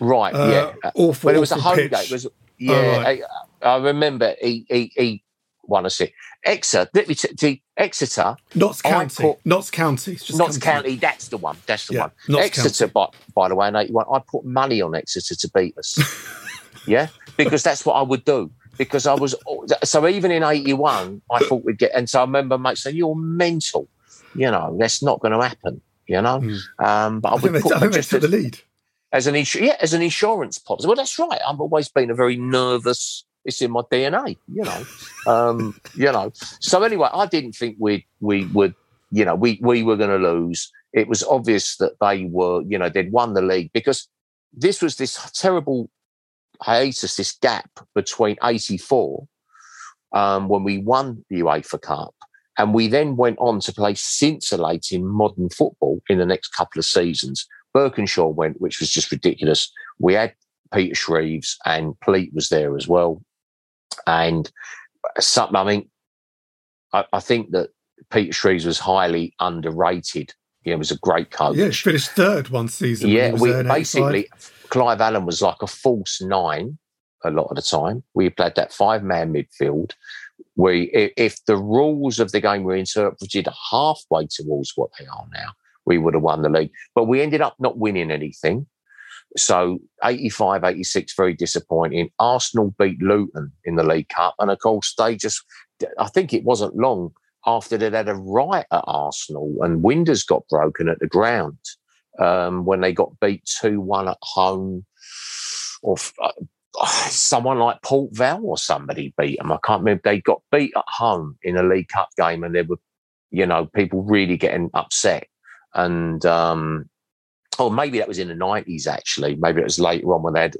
Right, Uh, yeah. awful, But it was a home pitch. game. Was, Oh, yeah, right. I, I remember he, he, he, won a six. Exeter, let me t- t- Exeter. Notts County. put- Notts County. Notts me. County, that's the one. That's the Yeah, one. Notts Exeter, by, by the way, in 81, I put money on Exeter to beat us. yeah, because that's what I would do. Because I was, so even in 81, I thought we'd get, and so I remember mate saying, You're mental. You know, that's not going to happen, you know? Um, but I, I would think they, put I think they just took the lead. as an insu- yeah, as an insurance policy. Well, that's right. I've always been a very nervous. It's in my DNA, you know. um, you know. So anyway, I didn't think we we would, you know, we we were going to lose. It was obvious that they were, you know, they'd won the league because this was this terrible hiatus, this gap between '84 um, when we won the UEFA Cup. And we then went on to play scintillating modern football in the next couple of seasons. Burkinshaw went, which was just ridiculous. We had Peter Shreeves and Pleat was there as well. And some, I mean, I, I think that Peter Shreeves was highly underrated. He was a great coach. Yeah, he finished third one season. Yeah, we there in 85. basically Clive Allen was like a false nine a lot of the time. We played that five man midfield. We if the rules of the game were interpreted halfway towards what they are now, we would have won the league. But we ended up not winning anything. So 85, 86, very disappointing. Arsenal beat Luton in the League Cup. And of course, they just, I think it wasn't long after they'd had a riot at Arsenal and windows got broken at the ground um, when they got beat 2 1 at home. Or uh, someone like Port Vale or somebody beat them. I can't remember. They got beat at home in a League Cup game and there were, you know, people really getting upset. And, um, oh, maybe that was in the 90s actually. Maybe it was later on when they had,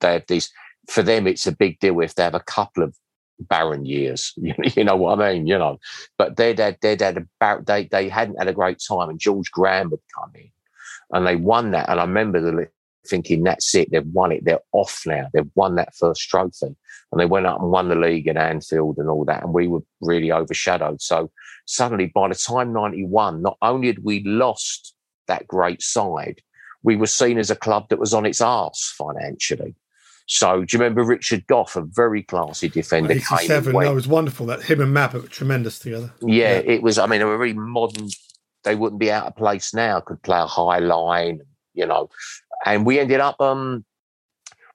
they had these. For them, it's a big deal if they have a couple of barren years. You know what I mean? You know, but they'd had, they'd had a bar- they they hadn't had a great time, and George Graham had come in, and they won that. And I remember the, thinking, "That's it, they've won it. They're off now. They've won that first trophy." And they went up and won the league at Anfield and all that, and we were really overshadowed. So suddenly, by the time '91, not only had we lost that great side, we were seen as a club that was on its arse financially. So, do you remember Richard Gough, a very classy defender, came 87, went? that was wonderful. That him and Mabbutt were tremendous together. Yeah, it was. I mean, they were very modern. They wouldn't be out of place now. Could play a high line, you know. And we ended up. um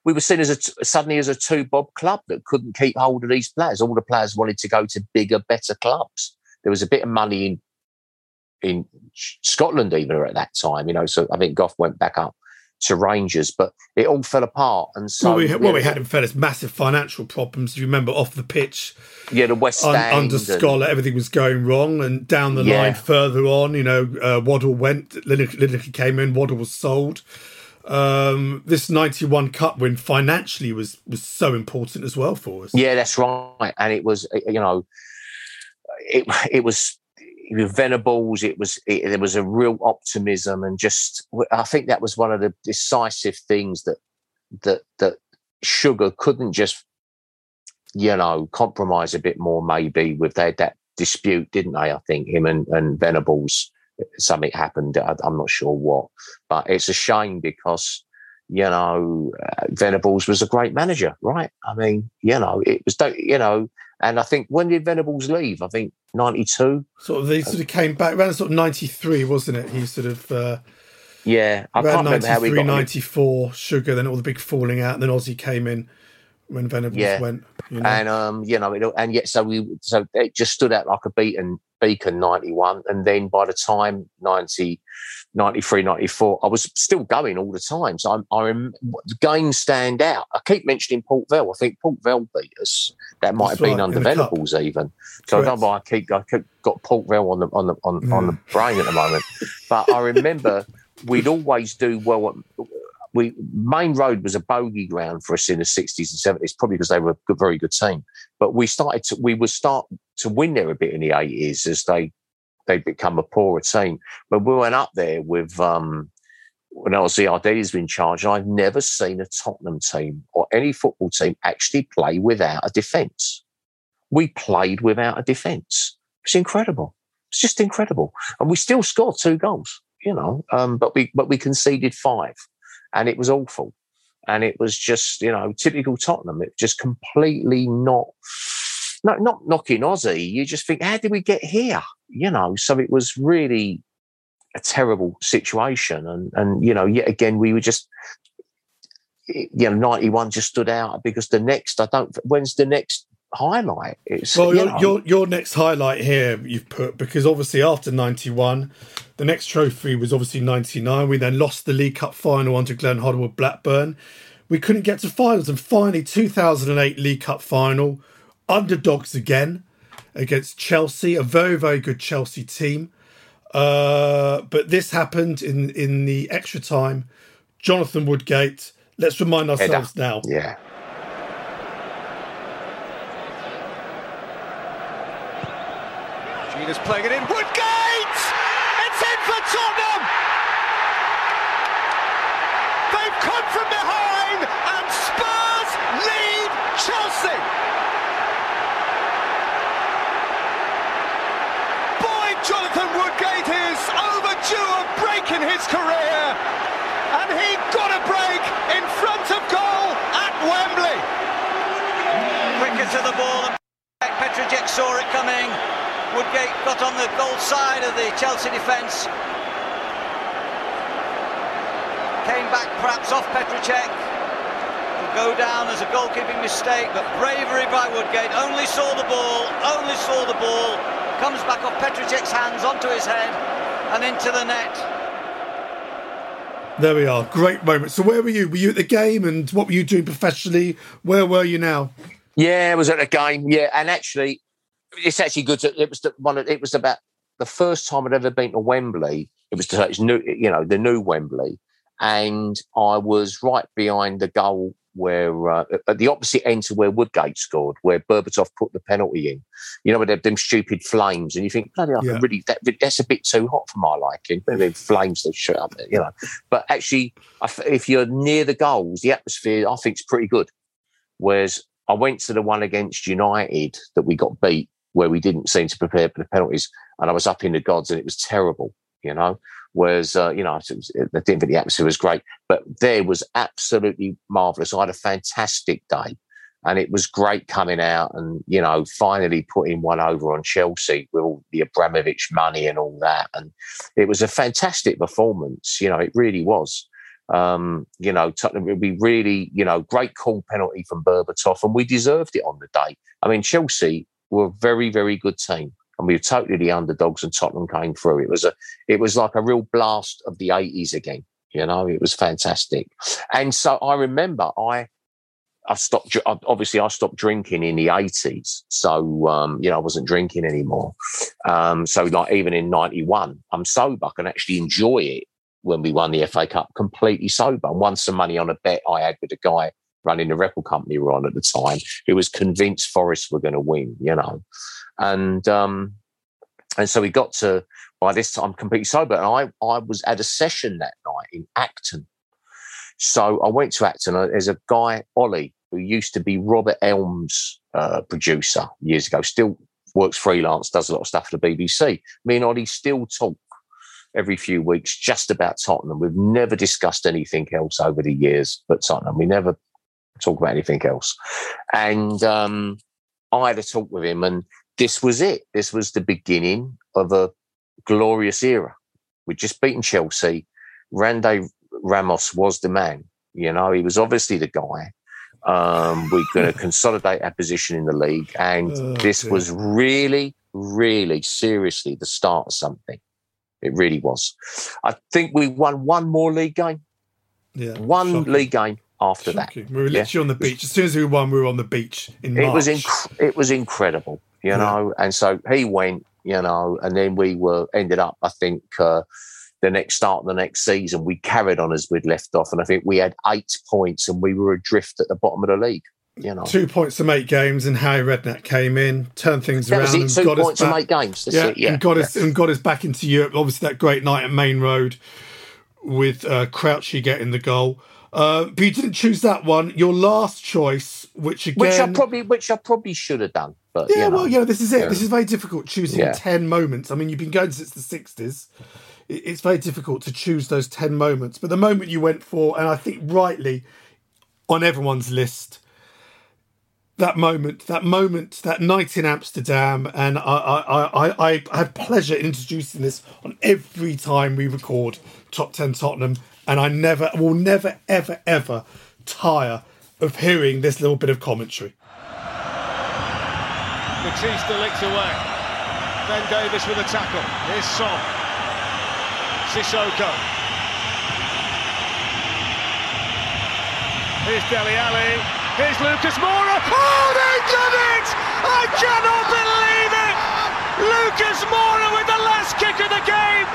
We were seen as a suddenly as a two bob club that couldn't keep hold of these players. All the players wanted to go to bigger, better clubs. There was a bit of money in in Scotland even at that time, you know. So I think Gough went back up to Rangers, but it all fell apart. And so well, we, well, we yeah, had in fairness massive financial problems. If you remember off the pitch, yeah, the West un, End under Scholar, everything was going wrong, and down the Yeah. line further on, you know, uh, Waddle went, Lineker, came in, Waddle was sold. Um, this '91 Cup win financially was was so important as well for us. Yeah, that's right. And it was, you know, it it was with Venables. It was it, there was a real optimism and just. I think that was one of the decisive things that that that Sugar couldn't just, you know, compromise a bit more. Maybe with their that dispute, didn't they? I think him and and Venables. Something happened. I, I'm not sure what, but it's a shame because you know, uh, Venables was a great manager, right? I mean, you know, it was, don't- you know, and I think when did Venables leave? I think 92. Sort of, they sort of came back around sort of '93, wasn't it? He sort of uh, Yeah, I around can't remember how he 93, got. 94, Sugar, then all the big falling out, and then Aussie came in when Venables Yeah. went. You know? And um, you know, it, and yet, so we, so it just stood out like a beaten beacon. Ninety one, and then by the time 90, 93, 94, I was still going all the time. So I'm, I rem, the games stand out. I keep mentioning Port Vale. I think Port Vale beat us. That might That's have been right, under in. Venables even. So I don't know why I keep I keep got Port Vale on the on the on, on the brain at the moment. But I remember we'd always do well. We Maine Road was a bogey ground for us in the sixties and seventies, probably because they were a very good team. But we started to we would start to win there a bit in the eighties as they they'd become a poorer team. But we went up there with um when LCRD has been charged, I've never seen a Tottenham team or any football team actually play without a defence. We played without a defence. It's incredible. It's just incredible. And we still scored two goals, you know, um, but we but we conceded five. And it was awful. And it was just, you know, typical Tottenham. It just completely not not knocking Aussie. You just think, how did we get here? You know, so it was really a terrible situation, and and you know, yet again, we were just. You know, ninety one just stood out because the next I don't. When's the next highlight? It's Well, you your, know, your your next highlight here you've put because obviously after ninety one, the next trophy was obviously ninety nine. We then lost the League Cup final under Glenn Hoddle Blackburn. We couldn't get to finals, and finally, two thousand and eight League Cup final, underdogs again against Chelsea, a very very good Chelsea team. Uh, but this happened in in the extra time. Jonathan Woodgate. Let's remind ourselves now. Yeah. Jenas playing it in. Woodgate! It's in for Tottenham! They've come from behind and Spurs lead Chelsea! Boy, Jonathan Woodgate is overdue a break in his career. And he got a break in front of goal at Wembley. quicker to the ball. and saw it coming. Woodgate got on the goal side of the Chelsea defence. Came back perhaps off Petr Čech. Will go down as a goalkeeping mistake, but bravery by Woodgate. Only saw the ball, only saw the ball. Comes back off Petr Čech's hands onto his head and into the net. There we are. Great moment. So where were you? Were you at the game and what were you doing professionally? Where were you now? Yeah, it was at a game. Yeah, and actually, it's actually good. To, it was the one. of- It was about the first time I'd ever been to Wembley. It was to, it's new, you know, the new Wembley, and I was right behind the goal where uh, at the opposite end to where Woodgate scored, where Berbatov put the penalty in. You know, with them, them stupid flames, and you think, bloody, Yeah. really, that, that's a bit too hot for my liking. Them flames that shoot up, you know. But actually, if you're near the goals, the atmosphere I think is pretty good. Whereas I went to the one against United that we got beat, where we didn't seem to prepare for the penalties, and I was up in the gods, and it was terrible, you know. Whereas, uh, you know, I didn't think the atmosphere was great, but there was absolutely marvelous. I had a fantastic day, and it was great coming out and you know finally putting one over on Chelsea with all the Abramovich money and all that, and it was a fantastic performance. You know, it really was. Um, you know, Tottenham be really, you know, great call penalty from Berbatov, and we deserved it on the day. I mean, Chelsea were a very, very good team, and we were totally the underdogs, and Tottenham came through. It was a, it was like a real blast of the eighties again. You know, it was fantastic, and so I remember I. I stopped. Obviously, I stopped drinking in the eighties, so um, you know I wasn't drinking anymore. Um, so, like even in ninety one, I'm sober. I can actually enjoy it when we won the FA Cup completely sober and won some money on a bet I had with a guy running the record company we were on at the time who was convinced Forest were going to win, you know. And um, and so we got to by this time completely sober. And I, I was at a session that night in Acton. So I went to Acton. There's a guy, Ollie, who used to be Robert Elms' uh, producer years ago, still works freelance, does a lot of stuff for the BBC. Me and Ollie still talk every few weeks just about Tottenham. We've never discussed anything else over the years but Tottenham. We never talk about anything else. And um, I had a talk with him, and this was it. This was the beginning of a glorious era. We'd just beaten Chelsea. Juande Ramos was the man. You know, he was obviously the guy. Um, we're going to consolidate our position in the league, and Oh, this dear. was really, really seriously the start of something. It really was. I think we won one more league game, Yeah. one shocking. league game after Shocking. that. We were Yeah. literally on the beach. As soon as we won, we were on the beach in March. It was inc- it was incredible, you Yeah. know. And so he went, you know, and then we were ended up. I think uh, the next start of the next season, we carried on as we'd left off, and I think we had eight points, and we were adrift at the bottom of the league. You know, Two points from eight games, and Harry Redknapp came in, turned things that around, and Two got points us back. eight games. That's yeah, it. Yeah, and got yeah. us and got us back into Europe. Obviously, that great night at Maine Road with uh, Crouchy getting the goal. Uh, but you didn't choose that one. Your last choice, which again, which I probably, which I probably should have done. But yeah, you know, well, you know, this is it. yeah. This is very difficult choosing Yeah. ten moments. I mean, you've been going since the sixties. It's very difficult to choose those ten moments. But the moment you went for, and I think rightly, on everyone's list, that moment, that moment, that night in Amsterdam, and I, I, I, I, I had pleasure in introducing this on every time we record Top Ten Tottenham, and I never, will never, ever, ever tire of hearing this little bit of commentary. Batista licked away. Ben Davies with a tackle. Here's Son. Sissoko. Here's Dele Alli. Here's Lucas Moura. Oh, they've done it! I cannot believe it! Lucas Moura with the last kick of the game.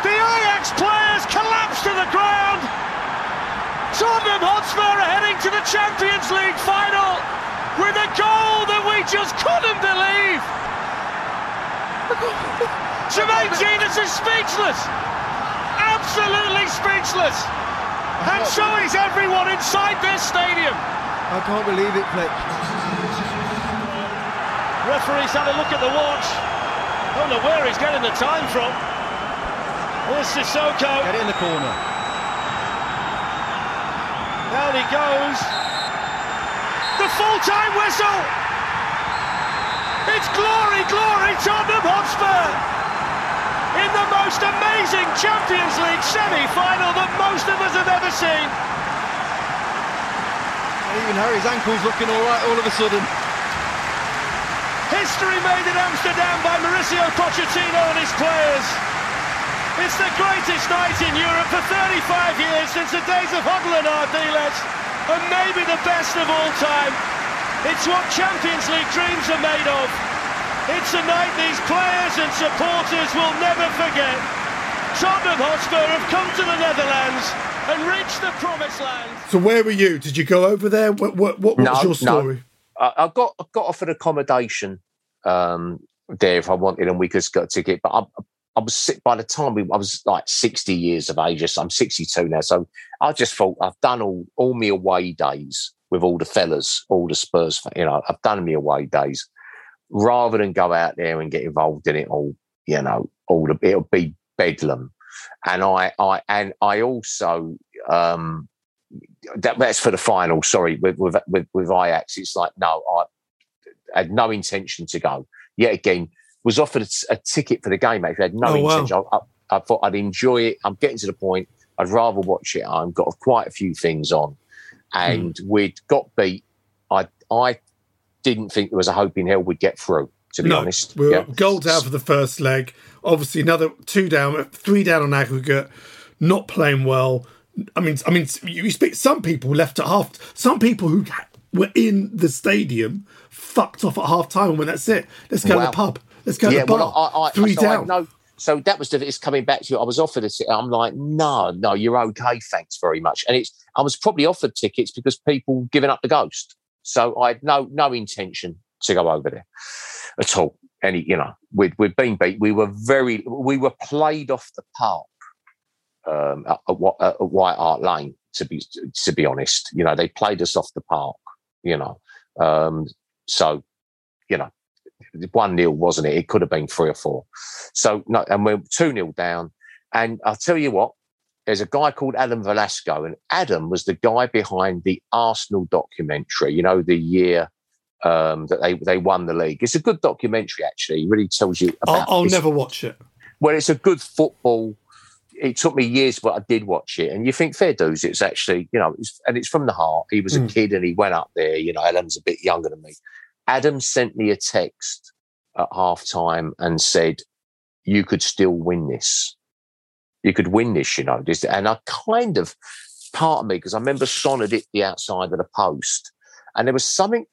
The Ajax players collapse to the ground. Tottenham Hotspur are heading to the Champions League final with a goal that we just couldn't believe. Jermaine Jenas is speechless. Absolutely speechless. And so is everyone inside this stadium. I can't believe it, Fletch. Referee's had a look at the watch. Don't know where he's getting the time from. Here's Sissoko. Get in the corner. Down he goes. The full-time whistle. It's glory, glory, Tottenham Hotspur in the most amazing Champions League semi-final that most of us have ever seen. Even Harry's ankle's looking all right all of a sudden. History made in Amsterdam by Mauricio Pochettino and his players. It's the greatest night in Europe for 35 years since the days of Hoddle and Ardiles, and maybe the best of all time. It's what Champions League dreams are made of. It's a night these players and supporters will never forget. Tottenham Hotspur have come to the Netherlands and reached the promised land. So where were you? Did you go over there? What, what, what was your story? No. I, I got I got offered accommodation um, there if I wanted, and we could get a ticket. But I, I was sick by the time we, I was like 60 years of age. So I'm 62 now. So I just thought I've done all, all my away days with all the fellas, all the Spurs, you know, I've done my away days rather than go out there and get involved in it all, you know, all the, it'll be bedlam. And I, I, and I also, um, that, that's for the final. Sorry, with, with with with Ajax, it's like no, I had no intention to go. Yet again, was offered a, a ticket for the game. Actually, I had no Oh, wow. intention. I, I, I thought I'd enjoy it. I'm getting to the point. I'd rather watch it. I've got quite a few things on, and hmm. we'd got beat. I I didn't think there was a hope in hell we'd get through. To be no, honest, we were Yeah. goal down for the first leg. Obviously, another two down, three down on aggregate. Not playing well. I mean, I mean, you you speak. Some people left at half. Some people who were in the stadium fucked off at half time and went, "That's it. Let's go to the pub. Let's go to the bar." well, I, I, three so I down. know- so that was the, it's coming back to you. I was offered a ticket. I'm like, no, no, you're okay. Thanks very much. And it's, I was probably offered tickets because people giving up the ghost. So I had no, no intention to go over there at all. Any, you know, we'd, we'd been beat. We were very, we were played off the park um, at, at, at White Hart Lane. To be, to be honest, you know, they played us off the park. You know, um, so you know, one nil wasn't it? It could have been three or four. So no, and we're two nil down. And I'll tell you what, there's a guy called Adam Velasco, and Adam was the guy behind the Arsenal documentary. You know, the year um, that they they won the league. It's a good documentary, actually. It really tells you I'll. I'll never watch it. well, it's a good football. It took me years, but I did watch it, and you think fair dues. It's actually, you know, it's, and it's from the heart. He was a Mm. kid, and he went up there. You know, Adam's a bit younger than me. Adam sent me a text at half time and said, "You could still win this. You could win this." You know, and I kind of part of me because I remember Son had hit the outside of the post, and there was something.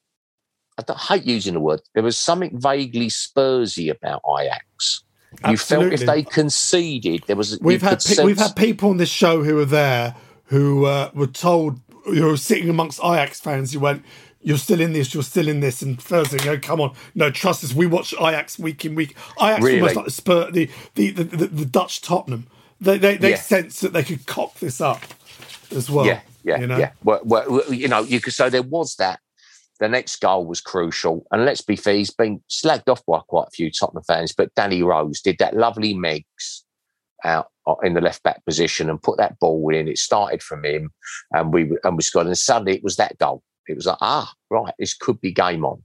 I, don't, hate using the word. There was something vaguely Spursy about Ajax. You felt if they conceded, there was. We've had pe- we've had people on this show who were there who uh, were told who were sitting amongst Ajax fans who went, "You're still in this. You're still in this." And Thursday, go, come on, no, trust us. We watch Ajax week in week. Ajax Really? almost like the Spur, the the, the, the, the Dutch Tottenham. They they, they Yeah. sense that they could cock this up as well. yeah, yeah, you know? yeah. Well, well, you know, you could. So there was that. The next goal was crucial, and let's be fair, he's been slagged off by quite a few Tottenham fans. But Danny Rose did that lovely Megs out uh, in the left back position and put that ball in. It started from him, and we and we scored. And suddenly it was that goal. It was like, ah, right, this could be game on.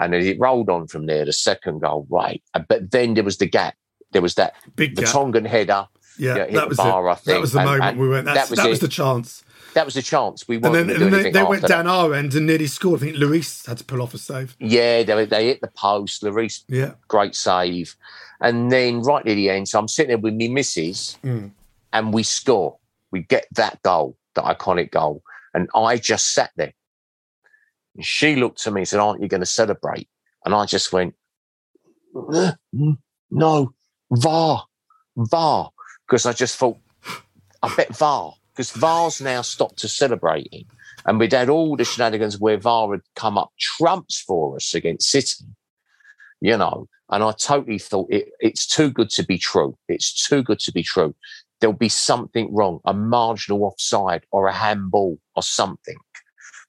And it rolled on from there, the second goal, right. But then there was the gap. There was that Big the gap. Tongan header. Yeah, hit that was bar, it. I think. That was the and- moment and we went. That's, that, was it. the chance. That was the chance. We And then, and do they, went down that. our end and nearly scored. I think Lloris had to pull off a save. Yeah, they, they hit the post. Lloris, Yeah. great save. And then right near the end, so I'm sitting there with me missus Mm. and we score. We get that goal, that iconic goal. And I just sat there. And she looked at me and said, Aren't you going to celebrate? And I just went, "Uh, mm, No, VAR, VAR. Because I just thought, I bet VAR, because VAR's now stopped to celebrating. And we'd had all the shenanigans where VAR had come up trumps for us against City, you know. And I totally thought it, it's too good to be true. It's too good to be true. There'll be something wrong, a marginal offside or a handball or something.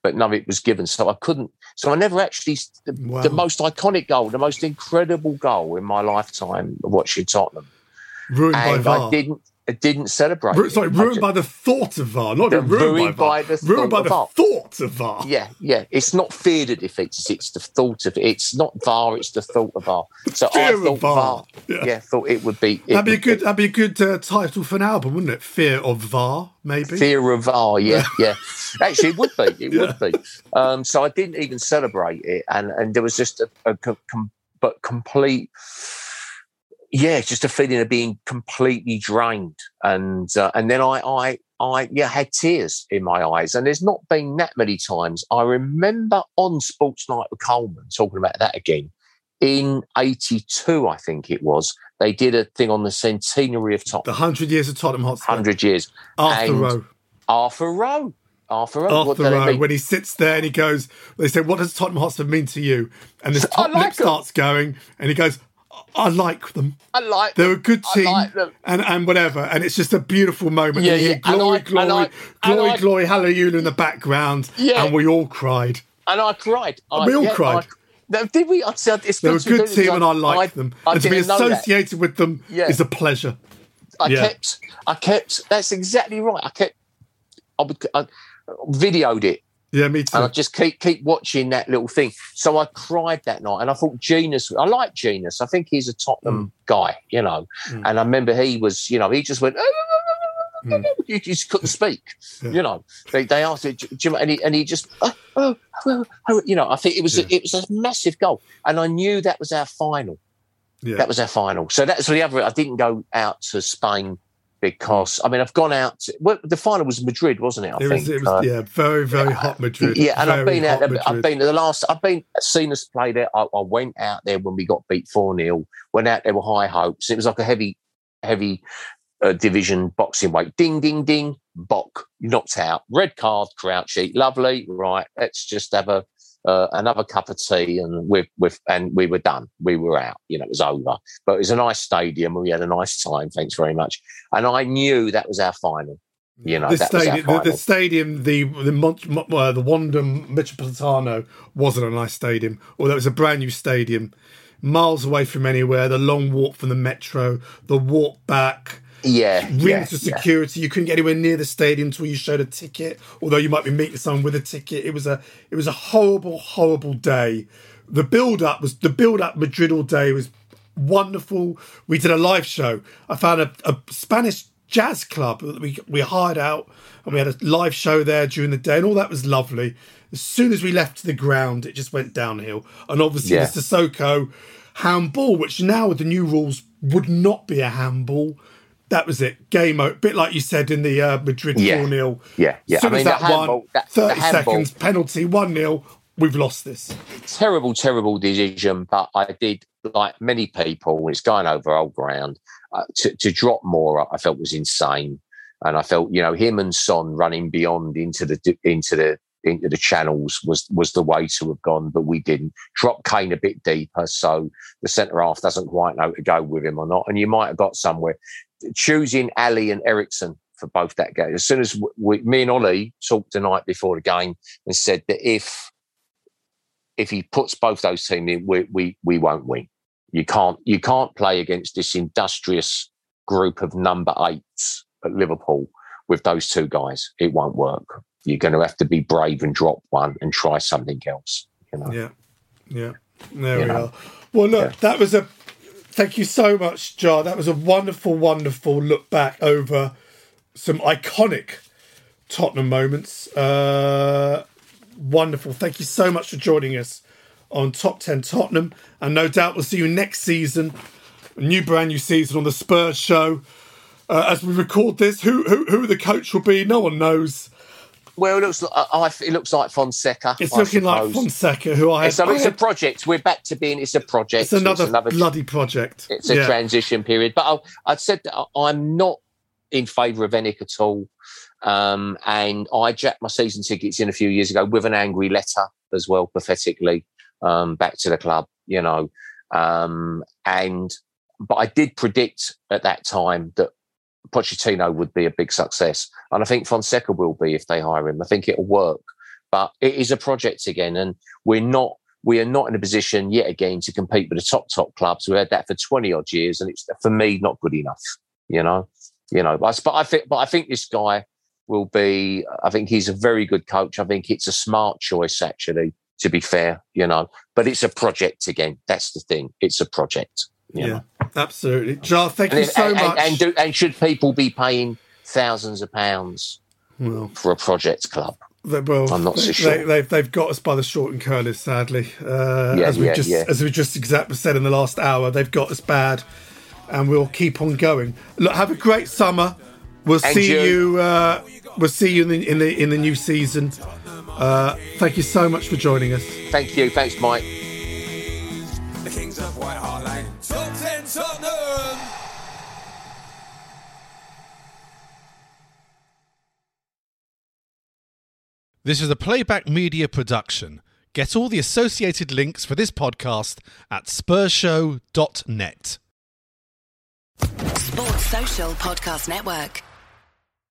But no, it was given. So I couldn't. So I never actually. The, Wow. the most iconic goal, the most incredible goal in my lifetime of watching Tottenham. Ruined by and VAR. I didn't. I didn't celebrate. Ru- it. sorry, ruined ju- by the thought of VAR, not ruined, ruined by by the VAR. ruined by thought the of thought of VAR. Yeah, yeah. It's not fear that defeats. It's the thought of it. It's not VAR. It's the thought of VAR. So I Fear of thought VAR. VAR. Yeah. Yeah. thought it would be. it That'd be a good. That'd be a good uh, title for an album, wouldn't it? Fear of VAR, maybe. Fear of VAR, yeah, yeah. Actually, it would be. It would be. Um, so I didn't even celebrate it, and and there was just a, a com- but complete. Yeah, just a feeling of being completely drained, and uh, and then I I I yeah had tears in my eyes, and there's not been that many times. I remember on Sports Night with Coleman talking about that again in '82, I think it was. They did a thing on the centenary of Tottenham. The hundred years of Tottenham Hotspur. Hundred years. Arthur And Rowe. Arthur Rowe. Arthur Rowe. Arthur Rowe, when he sits there and he goes, they say, "What does Tottenham Hotspur mean to you?" And this top lip starts going, and he goes, "I like them. I like They're a good I team, like them. and and whatever." And it's just a beautiful moment. Yeah, yeah. And glory, I- glory, and I- glory, I- glory, hallelujah in the background, Yeah. and we all cried. And I cried. I, we all yeah, cried. No, did we? I said it's They're a good team, and I like them. I and to be didn't that. associated with them Yeah. is a pleasure. I Yeah. kept, I kept. That's exactly right. I kept. I, would- I videoed it, Yeah, me too. and I just keep keep watching that little thing. So I cried that night, and I thought Jenas. I like Jenas. I think he's a Tottenham mm. guy, you know. Mm. And I remember he was, you know, he just went. Ah, ah, ah, mm. You just couldn't speak, you know. They, they asked Jim, and he and he just, oh, oh, oh, you know. I think it was a, it was a massive goal, and I knew that was our final. Yeah. That was our final. So that's the other. I didn't go out to Spain because I mean I've gone out. To, well, the final was Madrid, wasn't it? I It think. was, it was Uh, yeah, very, very hot Madrid. yeah, and I've been out there. I've been the last. I've been seen us play there. I, I went out there when we got beat four 0 Went out there with high hopes. It was like a heavy, heavy uh, division boxing weight. Ding, ding, ding. Bok knocked out. Red card. Crouchy. Lovely. Right. Let's just have a uh, another cup of tea, and with with and we were done. We were out. You know, it was over. But it was a nice stadium, we had a nice time. Thanks very much. And I knew that was our final. You know, the that was our stadium, the, the stadium, the the uh, the Wanda Metropolitano wasn't a nice stadium, although it was a brand new stadium, miles away from anywhere. The long walk from the metro, the walk back, yeah, rings yeah, of yeah. security. You couldn't get anywhere near the stadium until you showed a ticket, although you might be meeting someone with a ticket. It was a it was a horrible, horrible day. The build up was the build up Madrid all day was wonderful. We did a live show. I found a, a Spanish jazz club that we we hired out, and we had a live show there during the day, and all that was lovely. As soon as we left the ground, it just went downhill. And obviously, Yeah. the Sissoko handball, which now with the new rules would not be a handball. That was it. Game over. Bit like you said in the uh, Madrid Yeah. 4 0. Yeah, yeah. As soon I as mean, that the handball- one, that- 30 handball- seconds, penalty, 1 0. We've lost this. terrible, terrible decision. But I did, like many people, it's going over old ground. Uh, to, to drop Moura, I felt was insane, and I felt, you know, him and Son running beyond into the into the into the channels was was the way to have gone, but we didn't. Drop Kane a bit deeper, so the centre half doesn't quite know to go with him or not, and you might have got somewhere. Choosing Alli and Eriksen for both that game. As soon as we, me and Ollie talked the night before the game and said that if if he puts both those teams in, we, we we won't win. You can't you can't play against this industrious group of number eights at Liverpool with those two guys. It won't work. You're going to have to be brave and drop one and try something else. You know? Yeah, yeah. There You we know. are. Well, look, that was a. Thank you so much, Jah. That was a wonderful, wonderful look back over some iconic Tottenham moments. Uh, wonderful. Thank you so much for joining us on Top 10 Tottenham. And no doubt we'll see you next season, a new brand new season on the Spurs show. Uh, as we record this, who, who who the coach will be, no one knows. Well, it looks like I, it looks like Fonseca. It's I looking like. Fonseca, who I so it's a project. We're back to being. It's a project. It's another, bloody project. It's a Yeah. transition period. But I, I said that I'm not in favour of ENIC at all. Um, and I jacked my season tickets in a few years ago with an angry letter as well, pathetically, um, back to the club, you know. Um, and but I did predict at that time that Pochettino would be a big success. And I think Fonseca will be if they hire him. I think it'll work. But it is a project again, and we're not we are not in a position yet again to compete with the top top clubs. We had that for twenty odd years, and it's for me not good enough. You know, you know. But, but I think, but I think this guy will be. I think he's a very good coach. I think it's a smart choice, actually. To be fair, you know, but it's a project again. That's the thing. It's a project. you know. Yeah, absolutely. Jah, thank you And, so and, much. and, do, and should people be paying thousands of pounds Well, for a project club? They, well, I'm not so sure. They, they've, they've got us by the short and curlies, sadly. Uh, Yeah, as we yeah, just yeah. as we just exactly said in the last hour, they've got us bad, and we'll keep on going. Look, have a great summer. We'll And see you. you. uh, we'll see you in the in the in the new season. Uh, thank you so much for joining us. Thank you. Thanks, Mike. The Kings of White Hart Lane. This is a playback media production. Get all the associated links for this podcast at spursshow.net. Sports Social Podcast Network.